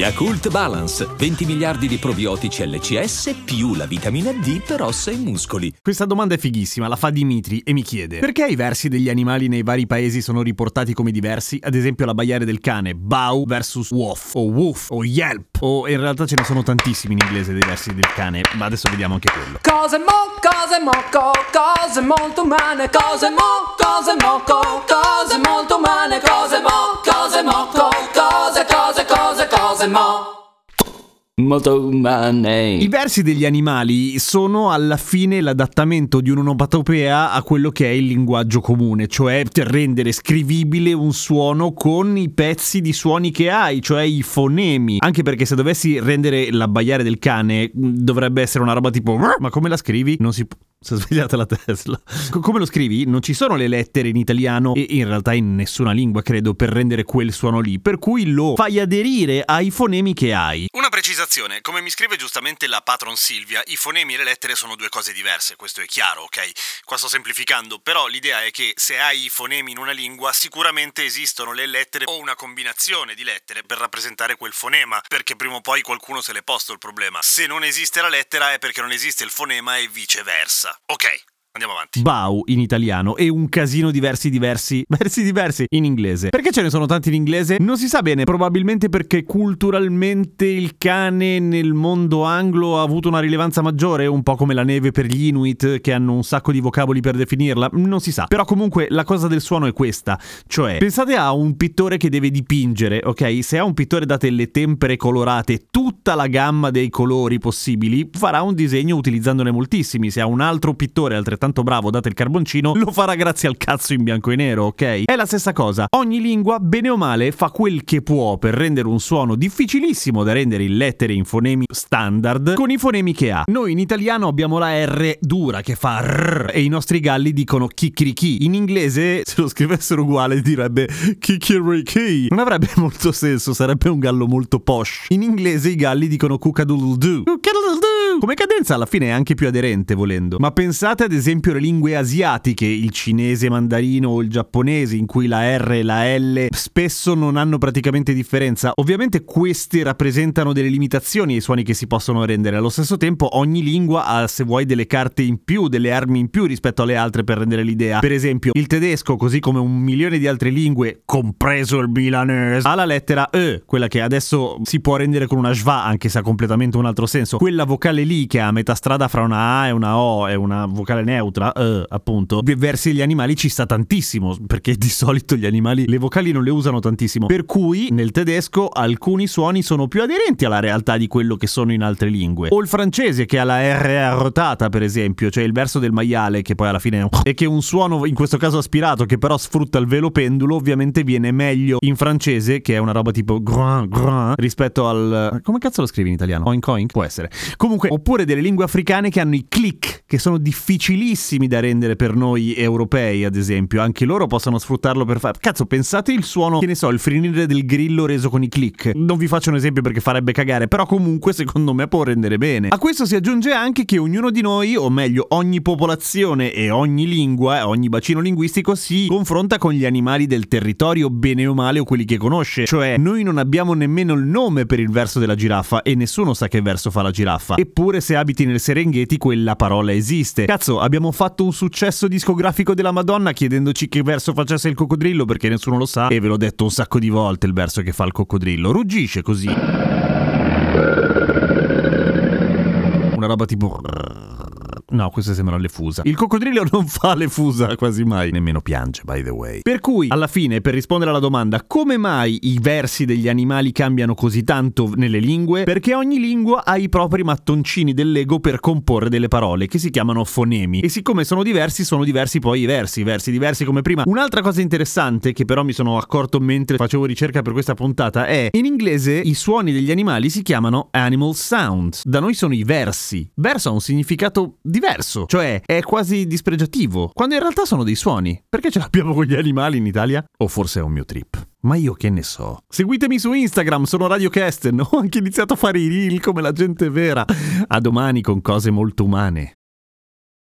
Yakult Balance, 20 miliardi di probiotici LCS più la vitamina D per ossa e muscoli. Questa domanda è fighissima, la fa Dimitri e mi chiede perché i versi degli animali nei vari paesi sono riportati come diversi? Ad esempio la baiare del cane, bow versus woof, o woof, o yelp, o in realtà ce ne sono tantissimi in inglese dei versi del cane, ma adesso vediamo anche quello. Cose mo, cose mo, co, cose molto umane, cose mo, cose mo, co, cose molto umane, cose mo, cose mo, co, cose, cose, cose, cose mo. Molto umane. I versi degli animali sono alla fine l'adattamento di un'onomatopea a quello che è il linguaggio comune, cioè rendere scrivibile un suono con i pezzi di suoni che hai, cioè i fonemi. Anche perché se dovessi rendere l'abbaiare del cane dovrebbe essere una roba tipo ma come la scrivi? Non si può si è svegliata la Tesla. Come lo scrivi? Non ci sono le lettere in italiano e in realtà in nessuna lingua, credo, per rendere quel suono lì. Per cui lo fai aderire ai fonemi che hai. Precisazione, come mi scrive giustamente la patron Silvia, i fonemi e le lettere sono due cose diverse, questo è chiaro, ok? Qua sto semplificando, però l'idea è che se hai i fonemi in una lingua, sicuramente esistono le lettere o una combinazione di lettere per rappresentare quel fonema, perché prima o poi qualcuno se l'è posto il problema. Se non esiste la lettera è perché non esiste il fonema e viceversa. Ok, andiamo avanti. Bau in italiano e un casino di versi diversi, versi diversi in inglese. Perché ce ne sono tanti in inglese? Non si sa bene, probabilmente perché culturalmente il cane nel mondo anglo ha avuto una rilevanza maggiore, un po' come la neve per gli Inuit che hanno un sacco di vocaboli per definirla, non si sa. Però comunque la cosa del suono è questa, cioè pensate a un pittore che deve dipingere, ok? Se a un pittore date le tempere colorate, tutta la gamma dei colori possibili, farà un disegno utilizzandone moltissimi. Se a un altro pittore altrettanto bravo date il carboncino, lo farà grazie al cazzo in bianco e nero, ok? È la stessa cosa. Ogni lingua, bene o male, fa quel che può per rendere un suono difficilissimo da rendere in lettere e in fonemi standard con i fonemi che ha. Noi in italiano abbiamo la R dura che fa R e i nostri galli dicono chicchirichi. In inglese, se lo scrivessero uguale, direbbe chicchirichi. Non avrebbe molto senso, sarebbe un gallo molto posh. In inglese i galli dicono cucadoodle-doo. Cucadoodle-doo. Come cadenza alla fine è anche più aderente volendo. Ma pensate ad esempio alle lingue asiatiche, il cinese mandarino o il giapponese, in cui la R e la L spesso non hanno praticamente differenza. Ovviamente queste rappresentano delle limitazioni ai suoni che si possono rendere. Allo stesso tempo ogni lingua ha, se vuoi, delle carte in più, delle armi in più rispetto alle altre per rendere l'idea. Per esempio, il tedesco, così come un milione di altre lingue, compreso il milanese, ha la lettera E, quella che adesso si può rendere con una schwa, anche se ha completamente un altro senso. Quella vocale lì che a metà strada fra una A e una O e una vocale neutra, E, appunto, versi gli animali ci sta tantissimo, perché di solito gli animali le vocali non le usano tantissimo. Per cui nel tedesco alcuni suoni sono più aderenti alla realtà di quello che sono in altre lingue. O il francese che ha la R arrotata, per esempio, cioè il verso del maiale che poi alla fine è un e che un suono in questo caso aspirato che però sfrutta il velo pendulo, ovviamente viene meglio in francese, che è una roba tipo gran gran rispetto al come cazzo lo scrivi in italiano? Oink oink? Può essere. Comunque, oppure delle lingue africane che hanno i click che sono difficilissimi da rendere per noi europei, ad esempio. Anche loro possono sfruttarlo per fare. Cazzo, pensate il suono, che ne so, il finire del grillo reso con i click. Non vi faccio un esempio perché farebbe cagare, però comunque secondo me può rendere bene. A questo si aggiunge anche che ognuno di noi, o meglio, ogni popolazione e ogni lingua, ogni bacino linguistico si confronta con gli animali del territorio, bene o male, o quelli che conosce. Cioè, noi non abbiamo nemmeno il nome per il verso della giraffa e nessuno sa che verso fa la giraffa. Eppure, se abiti nel Serengeti, quella parola esiste. Cazzo, abbiamo fatto un successo discografico della Madonna chiedendoci che verso facesse il coccodrillo perché nessuno lo sa. E ve l'ho detto un sacco di volte il verso che fa il coccodrillo. Ruggisce così. Una roba tipo. No, queste sembrano le fusa. Il coccodrillo non fa le fusa quasi mai, nemmeno piange, by the way. Per cui, alla fine, per rispondere alla domanda, come mai i versi degli animali cambiano così tanto nelle lingue? Perché ogni lingua ha i propri mattoncini del Lego per comporre delle parole, che si chiamano fonemi. E siccome sono diversi, sono diversi poi i versi, versi diversi come prima. Un'altra cosa interessante, che però mi sono accorto mentre facevo ricerca per questa puntata, è in inglese i suoni degli animali si chiamano animal sounds. Da noi sono i versi. Verso ha un significato diverso diverso, cioè è quasi dispregiativo, quando in realtà sono dei suoni. Perché ce l'abbiamo con gli animali in Italia? O forse è un mio trip? Ma io che ne so. Seguitemi su Instagram, sono Radio Kesten, ho anche iniziato a fare i reel come la gente vera. A domani con cose molto umane.